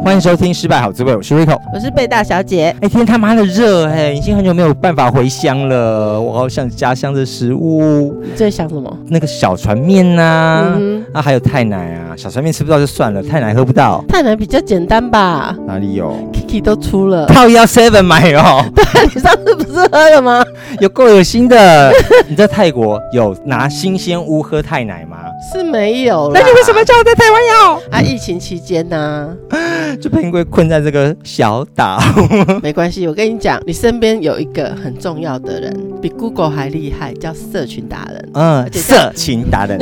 欢迎收听《失败好滋味》，我是 Rico，我是贝大小姐。哎，天他妈的热哎，已经很久没有办法回乡了，我好想家乡的食物。你最想什么？那个小船面呐、啊，嗯、啊，还有太奶啊。小酸面吃不到就算了，太奶喝不到。太奶比较简单吧？哪里有？Kiki 都出了，靠腰 Seven 买哦。对，你上次不是喝了吗？有够有心的。你在泰国有拿新鲜屋喝太奶吗？是没有了。那你为什么叫我在台湾要？啊，疫情期间呢、啊，就被因为困在这个小岛。没关系，我跟你讲，你身边有一个很重要的人，比 Google 还厉害，叫社群达人。嗯，社群达人，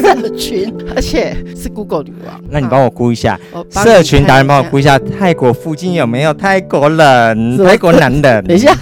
社群，而且是 Google 女王。那你帮我估一下，社群达人帮我估一下，泰国附近有没有泰国人？泰国男人？等一下，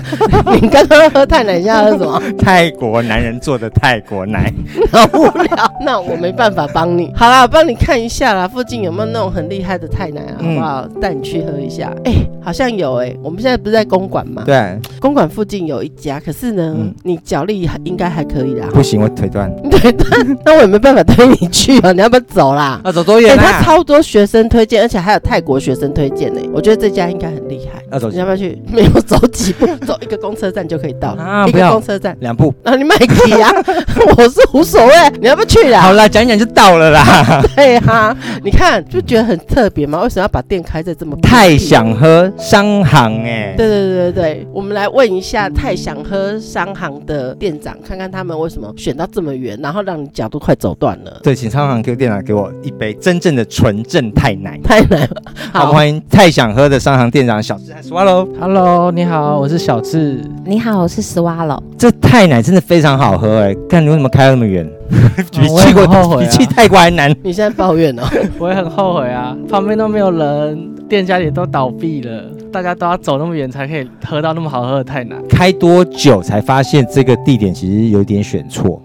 你刚刚喝泰奶，现在喝什么？泰国男人做的泰国奶，好无聊。那我没办法帮你，好啦，我帮你看一下啦，附近有没有那种很厉害的泰奶啊？好不好？带你去喝一下。哎，好像有哎，我们现在不是在公馆吗？对，公馆附近有一家，可是呢，你脚力应该还可以啦。不行，我腿断。腿断，那我也没办法推你去啊，你要不要走啦？要走多远？他超多学生推荐，而且还有泰国学生推荐呢。我觉得这家应该很厉害。要走？你要不要去？没有走几步，走一个公车站就可以到。啊，一个公车站两步。那你买几啊？我是无所谓，你要不要去啦？好啦，讲讲就到了啦。对哈，你看就觉得很特别嘛？为什么要把店开在这么太想喝商行哎？对对对对对，我们来问一下太想喝商行的店长，看看他们为什么选到这么远，然后让你脚都快走断了。对，请商行 Q 店长给我一杯真正的纯正泰奶。泰奶，好，欢迎太想喝的商行店长小智还是 Swallow。Hello，你好，我是小智。你好，我是 Swallow。这泰奶真的非常好喝哎，看你为什么开那么远？比去过后悔，比去泰国还难。你现在抱怨哦？我也很后悔啊，旁边都没有人，店家也都倒闭了，大家都要走那么远才可以喝到那么好喝的泰奶。开多久才发现这个地点其实有点选错？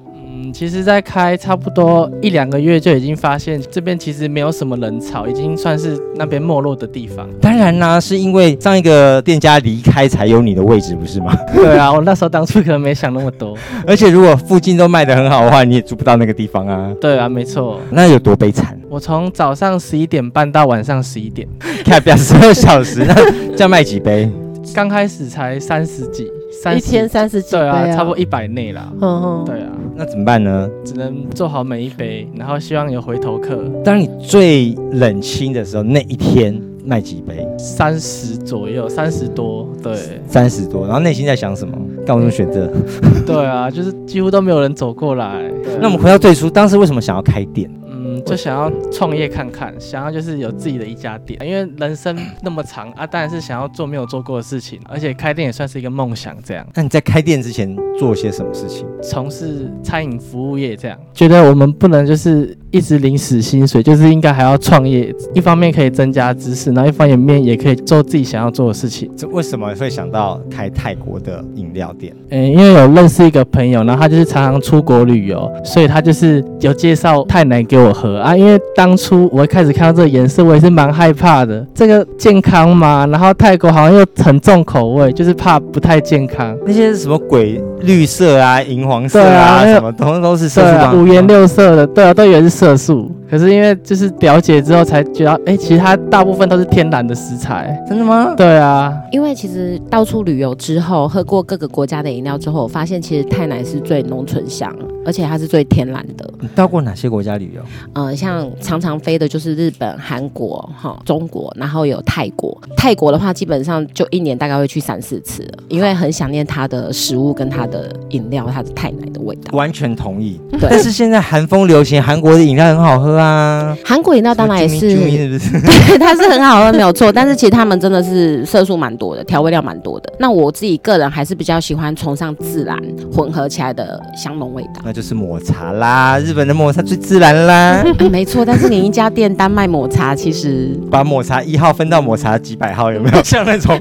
其实，在开差不多一两个月就已经发现这边其实没有什么人潮，已经算是那边没落的地方。当然啦，是因为上一个店家离开才有你的位置，不是吗？对啊，我那时候当初可能没想那么多。而且如果附近都卖的很好的话，你也租不到那个地方啊。对啊，没错。那有多悲惨？我从早上十一点半到晚上十一点，开表十二小时，那这样卖几杯？刚开始才三十几，三一天三十几杯，对啊，差不多一百内啦。嗯哼，对啊。那怎么办呢？只能做好每一杯，然后希望有回头客。当你最冷清的时候，那一天卖几杯？三十左右，三十多，对，三十多。然后内心在想什么？干我这么选择？对啊，就是几乎都没有人走过来。那我们回到最初，当时为什么想要开店？就想要创业看看，想要就是有自己的一家店，因为人生那么长啊，当然是想要做没有做过的事情，而且开店也算是一个梦想。这样，那你在开店之前做些什么事情？从事餐饮服务业，这样觉得我们不能就是一直领死薪水，就是应该还要创业，一方面可以增加知识，然后一方面也可以做自己想要做的事情。这为什么会想到开泰国的饮料店？嗯，因为有认识一个朋友，然后他就是常常出国旅游，所以他就是有介绍泰奶给我喝。啊，因为当初我一开始看到这个颜色，我也是蛮害怕的。这个健康嘛，然后泰国好像又很重口味，就是怕不太健康。那些什么鬼绿色啊、银黄色啊，什么通通都是色素，啊，五颜六色的，对啊，都以为是色素。可是因为就是了解之后才觉得，哎，其实它大部分都是天然的食材。真的吗？对啊，因为其实到处旅游之后，喝过各个国家的饮料之后，我发现其实泰奶是最浓醇香，而且它是最天然的。你到过哪些国家旅游？呃，像常常飞的就是日本、韩国、哈中国，然后有泰国。泰国的话，基本上就一年大概会去三四次，因为很想念它的食物跟它的饮料，它的泰奶的味道。完全同意。对。但是现在韩风流行，韩国的饮料很好喝。啊，韩国饮料当然也是，对，它是很好喝，没有错。但是其实他们真的是色素蛮多的，调味料蛮多的。那我自己个人还是比较喜欢崇尚自然混合起来的香浓味道。就是抹茶啦，日本的抹茶最自然啦。嗯、没错，但是你一家店单卖抹茶，其实把抹茶一号分到抹茶几百号，有没有 像那种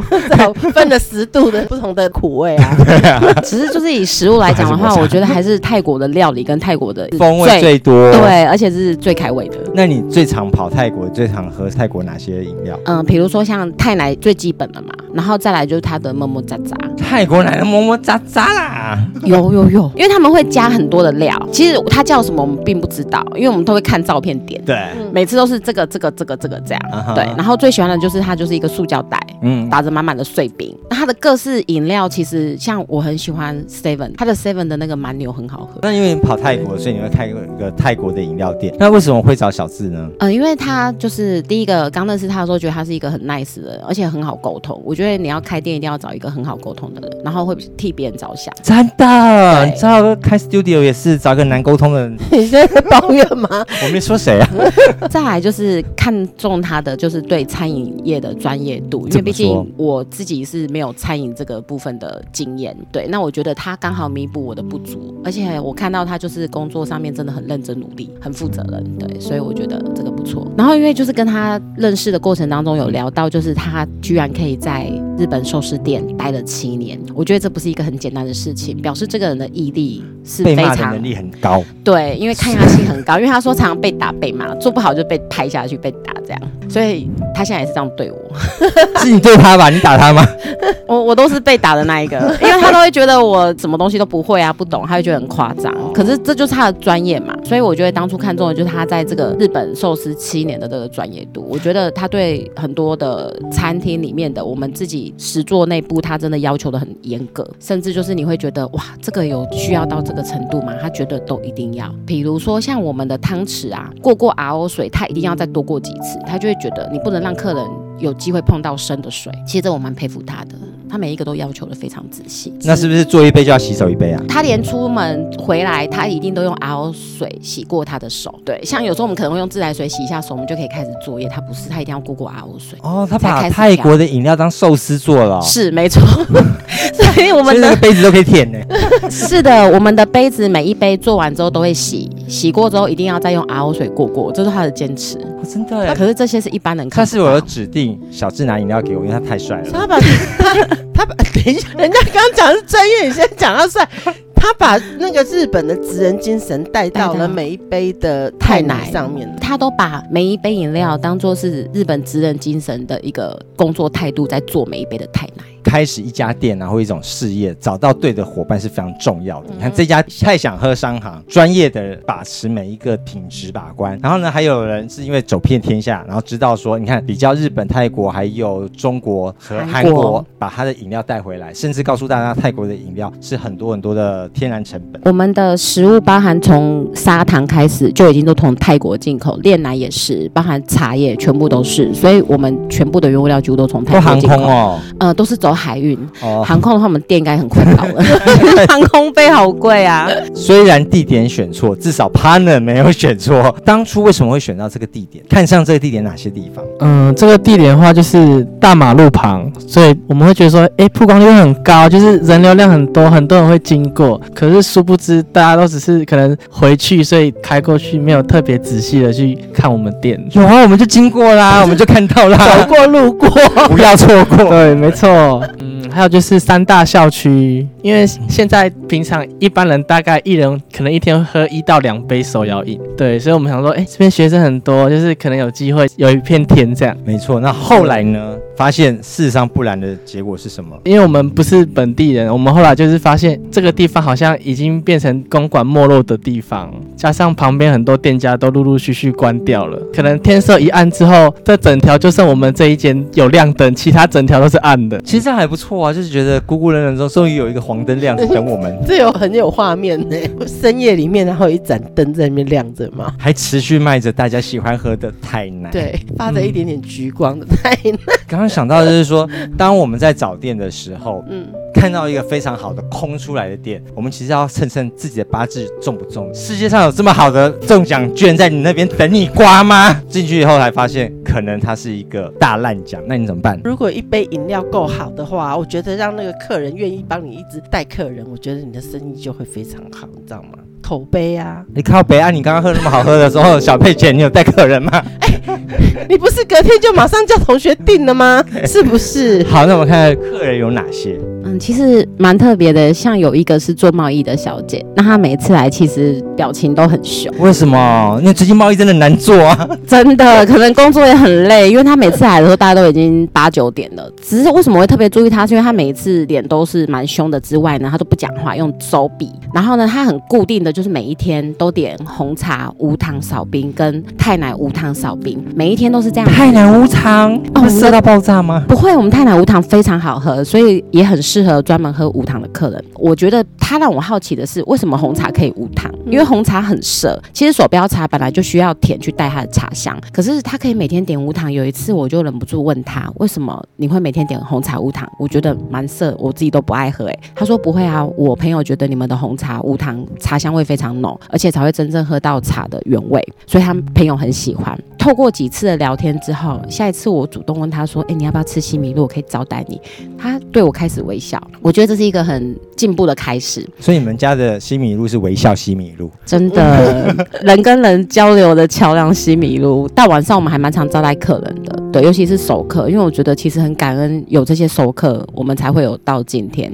分了十度的不同的苦味啊？对啊。只是就是以食物来讲的话，我觉得还是泰国的料理跟泰国的风味最多，对，而且是最开胃的。那你最常跑泰国，最常喝泰国哪些饮料？嗯，比如说像泰奶最基本的嘛，然后再来就是它的么么喳喳。泰国奶的么么喳喳啦，有有有，因为他们会加很多的料。其实它叫什么我们并不知道，因为我们都会看照片点。对，每次都是这个这个这个这个这样。Uh huh. 对，然后最喜欢的就是它就是一个塑胶袋，嗯，打着满满的碎冰。那它的各式饮料其实像我很喜欢 Seven，它的 Seven 的那个蛮牛很好喝。那因为你跑泰国，所以你会开一个泰国的饮料店。那为什么会找小智呢？嗯、呃，因为他就是第一个刚认识他的时候，觉得他是一个很 nice 的人，而且很好沟通。我觉得你要开店一定要找一个很好沟通的人，然后会替别人着想。真的，你知道开 studio 也是找个难沟通的人。你现在抱怨吗？我没说谁啊。再来就是看中他的就是对餐饮业的专业度，因为毕竟我自己是没有餐饮这个部分的经验。对，那我觉得他刚好弥补我的不足，而且我看到他就是工作上面真的很认真努力，很负责任。对，所以我觉得这个不错。然后因为就是跟他认识的过程当中有聊到，就是他居然可以在日本寿司店待了七年，我觉得这不是一个很简单的事情，表示这个人的毅力是非常能力很高。对，因为抗压性很高，因为他说常常被打被骂，做不好就被拍下去被打这样，所以他现在也是这样对我。是你对他吧？你打他吗？我我都是被打的那一个，因为他都会觉得我什么东西都不会啊，不懂，他会觉得很夸张。可是这就是他的专业嘛，所以我觉得当初看中的就是他在这个日本寿司七年的这个专业度。我觉得他对很多的餐厅里面的我们自己实做内部，他真的要求的很严格，甚至就是你会觉得哇，这个有需要到这个程度吗？他觉得都一定要。比如说像我们的汤匙啊，过过 RO 水，他一定要再多过几次，他就会觉觉得你不能让客人有机会碰到生的水。其实我蛮佩服他的。他每一个都要求的非常仔细，那是不是做一杯就要洗手一杯啊？他连出门回来，他一定都用 RO 水洗过他的手。对，像有时候我们可能会用自来水洗一下手，我们就可以开始作业。他不是，他一定要过过 RO 水。哦，他把泰国的饮料当寿司做了。是，没错。所以我们的杯子都可以舔呢。是的，我们的杯子每一杯做完之后都会洗，洗过之后一定要再用 RO 水过过，这是他的坚持。哦，真的。可是这些是一般人看。他是我有指定小智拿饮料给我，因为他太帅了。他把 他。把 等一下，人家刚刚讲的是专业，你现在讲到帅。他把那个日本的职人精神带到了每一杯的太奶上面，他都把每一杯饮料当做是日本职人精神的一个工作态度，在做每一杯的太奶。开始一家店，然后一种事业，找到对的伙伴是非常重要的。你看这家太想喝商行，专业的把持每一个品质把关。然后呢，还有人是因为走遍天下，然后知道说，你看比较日本、泰国还有中国和韩国，把他的饮料带回来，甚至告诉大家泰国的饮料是很多很多的天然成本。我们的食物包含从砂糖开始就已经都从泰国进口，炼奶也是，包含茶叶全部都是，所以我们全部的原物料几乎都从泰国进口。哦，呃，都是走。海运哦，航空的话，我们店应该很快到了。航空费好贵啊！虽然地点选错，至少 partner 没有选错。当初为什么会选到这个地点？看上这个地点哪些地方？嗯，这个地点的话就是大马路旁，所以我们会觉得说，哎，曝光率很高，就是人流量很多，很多人会经过。可是殊不知，大家都只是可能回去，所以开过去没有特别仔细的去看我们店。有啊，我们就经过啦，我们就看到啦，走过路过，不要错过。对，没错。嗯，还有就是三大校区，因为现在平常一般人大概一人可能一天喝一到两杯手摇饮，对，所以我们想说，哎，这边学生很多，就是可能有机会有一片天这样。没错，那后来呢？发现事实上不然的结果是什么？因为我们不是本地人，我们后来就是发现这个地方好像已经变成公馆没落的地方，加上旁边很多店家都陆陆续续关掉了，可能天色一暗之后，这整条就剩我们这一间有亮灯，其他整条都是暗的。其实这样还不错啊，就是觉得孤孤冷冷中终于有一个黄灯亮着等我们。这有很有画面呢，深夜里面然后有一盏灯在那边亮着嘛，还持续卖着大家喜欢喝的泰奶，对，发着一点点橘光的泰奶。刚刚想到的就是说，当我们在找店的时候，嗯，看到一个非常好的空出来的店，我们其实要称称自己的八字重不重。世界上有这么好的中奖券在你那边等你刮吗？进去以后才发现，可能它是一个大烂奖，那你怎么办？如果一杯饮料够好的话，我觉得让那个客人愿意帮你一直带客人，我觉得你的生意就会非常好，你知道吗？口碑啊。你靠北啊！你刚刚喝那么好喝的时候，小佩姐，你有带客人吗？哎，你不是隔天就马上叫同学订了吗？是不是？好，那我们看看客人有哪些。嗯，其实蛮特别的，像有一个是做贸易的小姐，那她每次来其实表情都很凶。为什么？因为最近贸易真的难做啊，真的，可能工作也很累。因为她每次来的时候，大家都已经八九点了。只是为什么会特别注意她？是因为她每一次脸都是蛮凶的，之外呢，她都不讲话，用手比。然后呢，她很固定的就是每一天都点红茶无糖少冰跟太奶无糖少冰，每一天都是这样。太奶无糖哦，会涩到爆炸吗？不会，我们太奶无糖非常好喝，所以也很适合专门喝无糖的客人。我觉得他让我好奇的是，为什么红茶可以无糖？因为红茶很涩。其实手标茶本来就需要甜去带它的茶香，可是他可以每天点无糖。有一次我就忍不住问他，为什么你会每天点红茶无糖？我觉得蛮涩，我自己都不爱喝。哎，他说不会啊，我朋友觉得你们的红茶无糖，茶香味非常浓，而且才会真正喝到茶的原味，所以他朋友很喜欢。透过几次的聊天之后，下一次我主动问他说：“哎，你要不要吃西米露？我可以招待你。”他对我开始微笑，我觉得这是一个很进步的开始。所以你们家的西米露是微笑西米露，真的，人跟人交流的桥梁西米露。到晚上我们还蛮常招待客人的，对，尤其是熟客，因为我觉得其实很感恩有这些熟客，我们才会有到今天。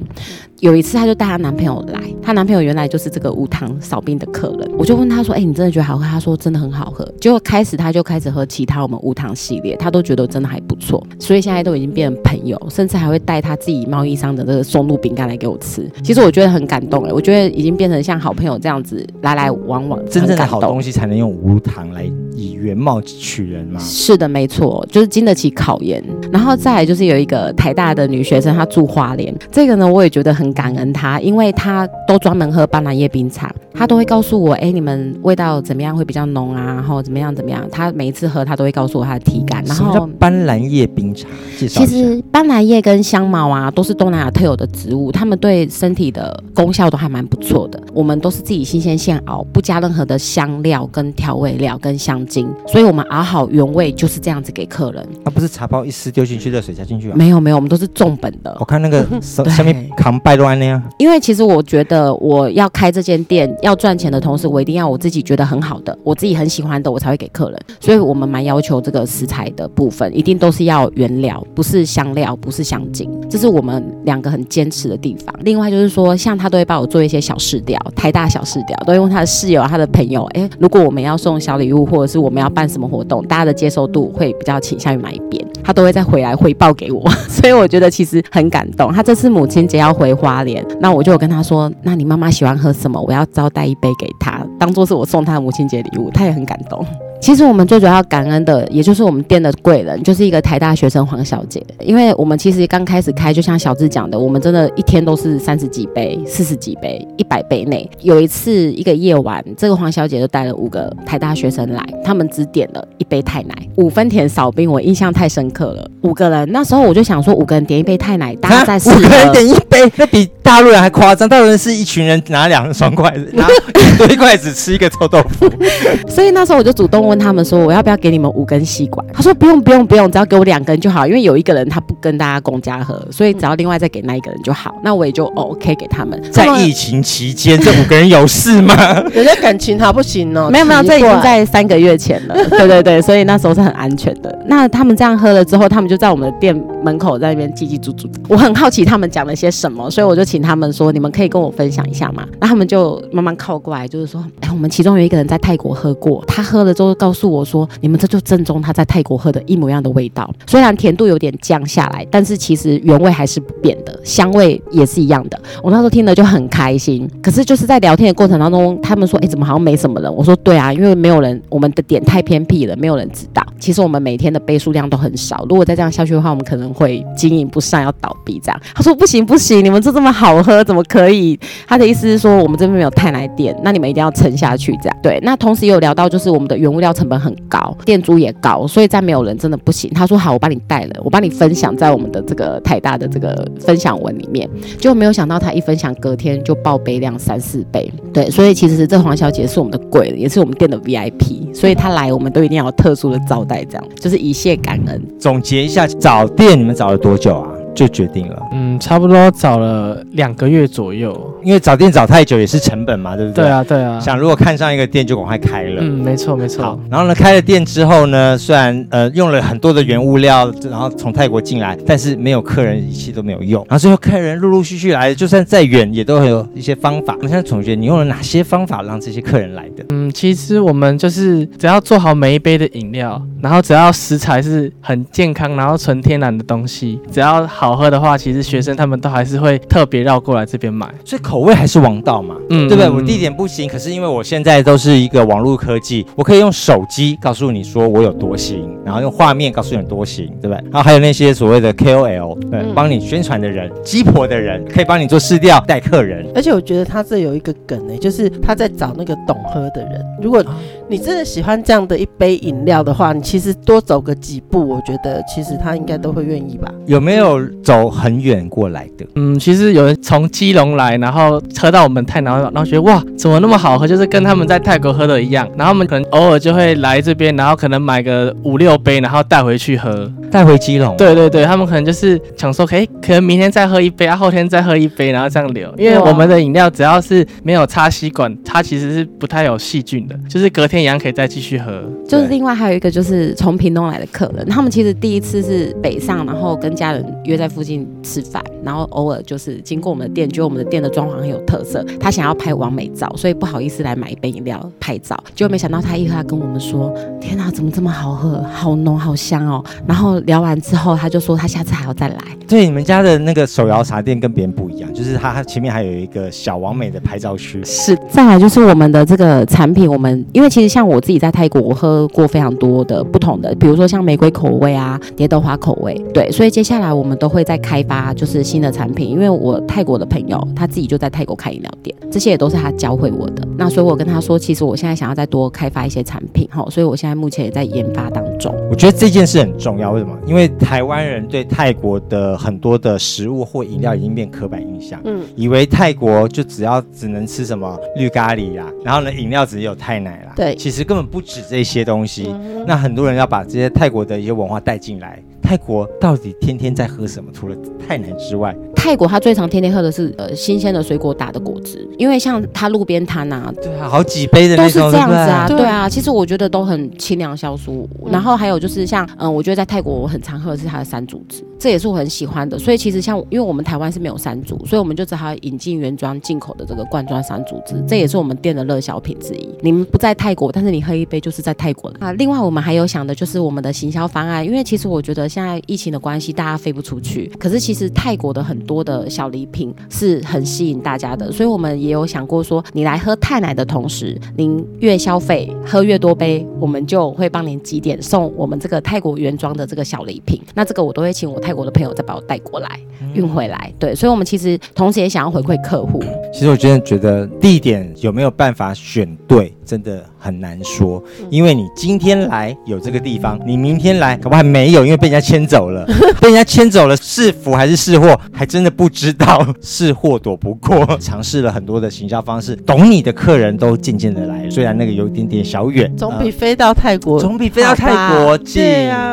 有一次，她就带她男朋友来，她男朋友原来就是这个无糖少冰的客人，我就问她说：“哎、你真的觉得好喝？”她说：“真的很好喝。”结果开始她就开始喝其他我们无糖系列，她都觉得真的还不错，所以现在都已经变成朋友，甚至还会带她自己贸易商的这个松露饼干来给我吃。其实我觉得很感动哎，我觉得已经变成像好朋友这样子来来往往。真正的好东西才能用无糖来以原貌取人吗？是的，没错，就是经得起考验。然后再来就是有一个台大的女学生，她住花莲，这个呢我也觉得很感恩他，因为他都专门喝斑斓叶冰茶，她都会告诉我，哎，你们味道怎么样会比较浓啊，然后怎么样怎么样，他每一次喝他都会告诉我他的体感。然后斑斓叶冰茶？介绍。其实斑斓叶跟香茅啊都是东南亚特有的植物，它们对身体的功效都还蛮不错的。我们都是自己新鲜现熬，不加任何的香料跟调味料跟香精，所以我们熬好原味就是这样子给客人。那、啊、不是茶包一撕丢进去，热水加进去啊？没有没有，我们都是重本的。我看那个上面 扛拜乱那样。因为其实我觉得我要开这间店要赚钱的同时，我一定要我自己觉得很好的，我自己很喜欢的，我才会给客人。所以我们蛮要求这个食材的部分，一定都是要原料，不是香料，不是香精，这是我们两个很坚持的地方。另外就是说，像他都会帮我做一些小试调，台大小试调，都会问他的室友、他的朋友，哎，如果我们要送小礼物，或者是我们要办什么活动，大家的接受度会比较倾向于哪一边？他都会再回来汇报给我，所以我觉得其实很感动。他这次母亲节要回花莲，那我就有跟他说，那你妈妈喜欢喝什么？我要招带一杯给她，当做是我送她母亲节礼物。他也很感动。其实我们最主要感恩的，也就是我们店的贵人，就是一个台大学生黄小姐。因为我们其实刚开始开，就像小智讲的，我们真的一天都是三十几杯、四十几杯、一百杯内。有一次一个夜晚，这个黄小姐就带了五个台大学生来，他们只点了一杯太奶，五分甜少冰，我印象太深刻了。五个人，那时候我就想说，五个人点一杯太奶，大家在四个人点一杯，那比大陆人还夸张。大陆人是一群人拿两双筷子，拿一堆筷子吃一个臭豆腐。所以那时候我就主动问。跟他们说，我要不要给你们五根吸管？他说不用不用不用，只要给我两根就好，因为有一个人他不跟大家公家喝，所以只要另外再给那一个人就好。那我也就 OK 给他们。在疫情期间，这五个人有事吗？人家感情好不行哦。没有没有，这已经在三个月前了。对对对，所以那时候是很安全的。那他们这样喝了之后，他们就在我们的店门口在那边叽叽喳喳。我很好奇他们讲了些什么，所以我就请他们说：“你们可以跟我分享一下吗？”那他们就慢慢靠过来，就是说：“哎，我们其中有一个人在泰国喝过，他喝了之后告诉我说。”你们这就正宗他在泰国喝的一模一样的味道，虽然甜度有点降下来，但是其实原味还是不变的，香味也是一样的。我那时候听了就很开心。可是就是在聊天的过程当中，他们说：“哎，怎么好像没什么人？”我说：“对啊，因为没有人，我们的点太偏僻了，没有人知道。其实我们每天的杯数量都很少，如果再这样下去的话，我们可能会经营不善，要倒闭这样。”他说：“不行不行，你们这这么好喝，怎么可以？”他的意思是说，我们这边没有泰奶店，那你们一定要撑下去这样。对，那同时也有聊到，就是我们的原物料成本很高，店租也高。所以再没有人真的不行。他说好，我帮你带了，我帮你分享在我们的这个台大的这个分享文里面。就没有想到他一分享，隔天就爆杯量三四倍。对，所以其实这黄小姐是我们的贵人，也是我们店的 VIP。所以她来，我们都一定要有特殊的招待，这样就是以谢感恩。总结一下，找店你们找了多久啊？就决定了？嗯，差不多找了两个月左右，因为找店找太久也是成本嘛，对不对？对啊，对啊。想如果看上一个店就赶快开了。嗯，没错没错。好，然后呢，开了店之后呢，虽然呃用了很多的原物料，然后从泰国进来，但是没有客人，仪器都没有用。然后最后客人陆陆续续来，就算再远也都有一些方法。我现在总结，你用了哪些方法让这些客人来的？嗯，其实我们就是只要做好每一杯的饮料，然后只要食材是很健康，然后纯天然的东西，只要好喝的话，其实学生他们都还是会特别绕过来这边买。所以口味还是王道嘛，嗯，对不对？我地点不行，可是因为我现在都是一个网络科技，我可以用手机告诉你说我有多行，然后用画面告诉你有多行，对不对？然后还有那些所谓的 KOL，对，帮你宣传的人，鸡婆的人，可以帮你做试调带客人。而且我觉得他这有一个梗呢，就是他在找那个懂喝的人。如果你真的喜欢这样的一杯饮料的话，你其实多走个几步，我觉得其实他应该都会愿意吧。有没有走很远过来的？嗯，其实有人从基隆来，然后喝到我们泰南，然后觉得哇，怎么那么好喝？就是跟他们在泰国喝的一样。然后我们可能偶尔就会来这边，然后可能买个五六杯，然后带回去喝，带回基隆。对对对，他们可能就是想说，可以可能明天再喝一杯，啊，后天再喝一杯，然后这样留。因为我们的饮料只要是没有插吸管，它其实是不太有细菌的，就是隔天一样可以再继续喝。就是另外还有一个就是从屏东来的客人，他们其实第一次是北上，然后跟家人约在附近吃饭，然后偶尔就是经过我们的店，觉得我们的店的装潢很有特色，他想要拍完美照，所以不好意思来买一杯饮料拍照，结果没想到他一喝，他跟我们说：“天哪，怎么这么好喝，好浓，好香哦！”然后聊完之后，他就说他下次还要再来。对，你们家的那个手摇茶店跟别人不一样，就是他他前面还有一个小完美的拍照区。是，再来就是我们的这个产品，我们因为其实像我自己在泰国，我喝过非常多的不同的，比如说像玫瑰口味啊、蝶豆花口味，对，所以接下来我们都会再开发就是新的产品，因为我泰国的朋友他自己就在泰国开饮料店，这些也都是他教会我的。那所以我跟他说，其实我现在想要再多开发一些产品，哈，所以我现在目前也在研发当中。我觉得这件事很重要，为什么？因为台湾人对泰国的很多的食物或饮料已经变刻板印象，嗯，以为泰国就只要只能吃什么绿咖喱啦，然后呢，饮料只有泰奶啦，对，其实根本不止这些东西。嗯、那很多人要把这些泰国的一些文化带进来。泰国到底天天在喝什么？除了泰奶之外，泰国他最常天天喝的是呃新鲜的水果打的果汁，因为像他路边摊啊，对啊，好几杯的那种都是这样子啊，对，啊，其实我觉得都很清凉消暑。嗯、然后还有就是像嗯、呃，我觉得在泰国我很常喝的是它的山竹汁，这也是我很喜欢的。所以其实像因为我们台湾是没有山竹，所以我们就只好引进原装进口的这个罐装山竹汁，这也是我们店的热销品之一。你们不在泰国，但是你喝一杯就是在泰国的啊。另外我们还有想的就是我们的行销方案，因为其实我觉得现在疫情的。关系大家飞不出去，可是其实泰国的很多的小礼品是很吸引大家的，所以我们也有想过说，你来喝泰奶的同时，您越消费喝越多杯，我们就会帮您几点送我们这个泰国原装的这个小礼品。那这个我都会请我泰国的朋友再把我带过来运回来。对，所以我们其实同时也想要回馈客户。其实我真的觉得地点有没有办法选对，真的很难说，因为你今天来有这个地方，你明天来可不还没有，因为被人家牵走了。被人家牵走了，是福还是是祸，还真的不知道。是祸躲不过，尝试了很多的行销方式，懂你的客人都渐渐的来了。虽然那个有一点点小远，总比飞到泰国，总比飞到泰国近。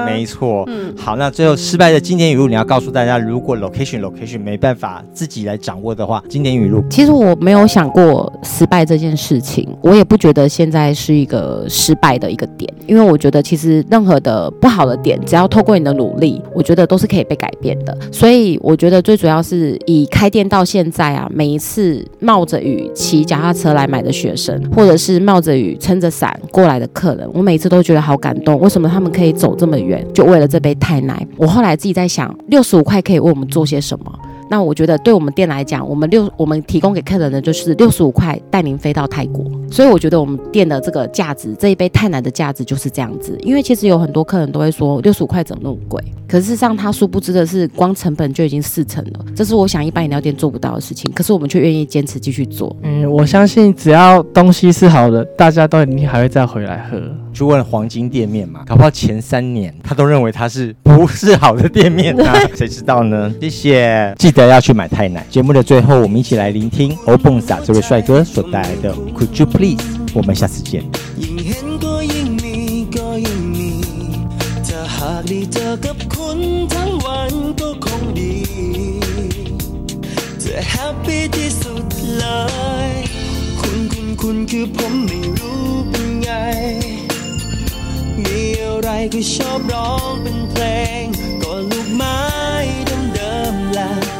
没错。嗯，好，那最后失败的经典语录，你要告诉大家，如果 location location 没办法自己来掌握的话，经典语录。其实我没有想过失败这件事情，我也不觉得现在是一个失败的一个点，因为我觉得其实任何的不好的点，只要透过你的努力，我觉得。都是可以被改变的，所以我觉得最主要是以开店到现在啊，每一次冒着雨骑脚踏车来买的学生，或者是冒着雨撑着伞过来的客人，我每次都觉得好感动。为什么他们可以走这么远，就为了这杯太奶？我后来自己在想，六十五块可以为我们做些什么？那我觉得对我们店来讲，我们六我们提供给客人的就是六十五块带您飞到泰国，所以我觉得我们店的这个价值，这一杯泰奶的价值就是这样子。因为其实有很多客人都会说六十五块怎么那么贵？可是事实上他殊不知的是，光成本就已经四成了，这是我想一般饮料店做不到的事情。可是我们却愿意坚持继续做。嗯，我相信只要东西是好的，大家都一定还会再回来喝。去问黄金店面嘛搞不好前三年他都认为它是 不是好的店面呢 谁知道呢？谢谢。记得要去买泰奶。节目的最后我们一起来聆听欧碰萨这位帅哥所带来的 could you please 我们下次见。银河隔隐秘隔隐秘银河隔绝世界一路奔跑亦或 มีอะไรก็ชอบร้องเป็นเพลงก็ลูกไม้เดิมๆแหละ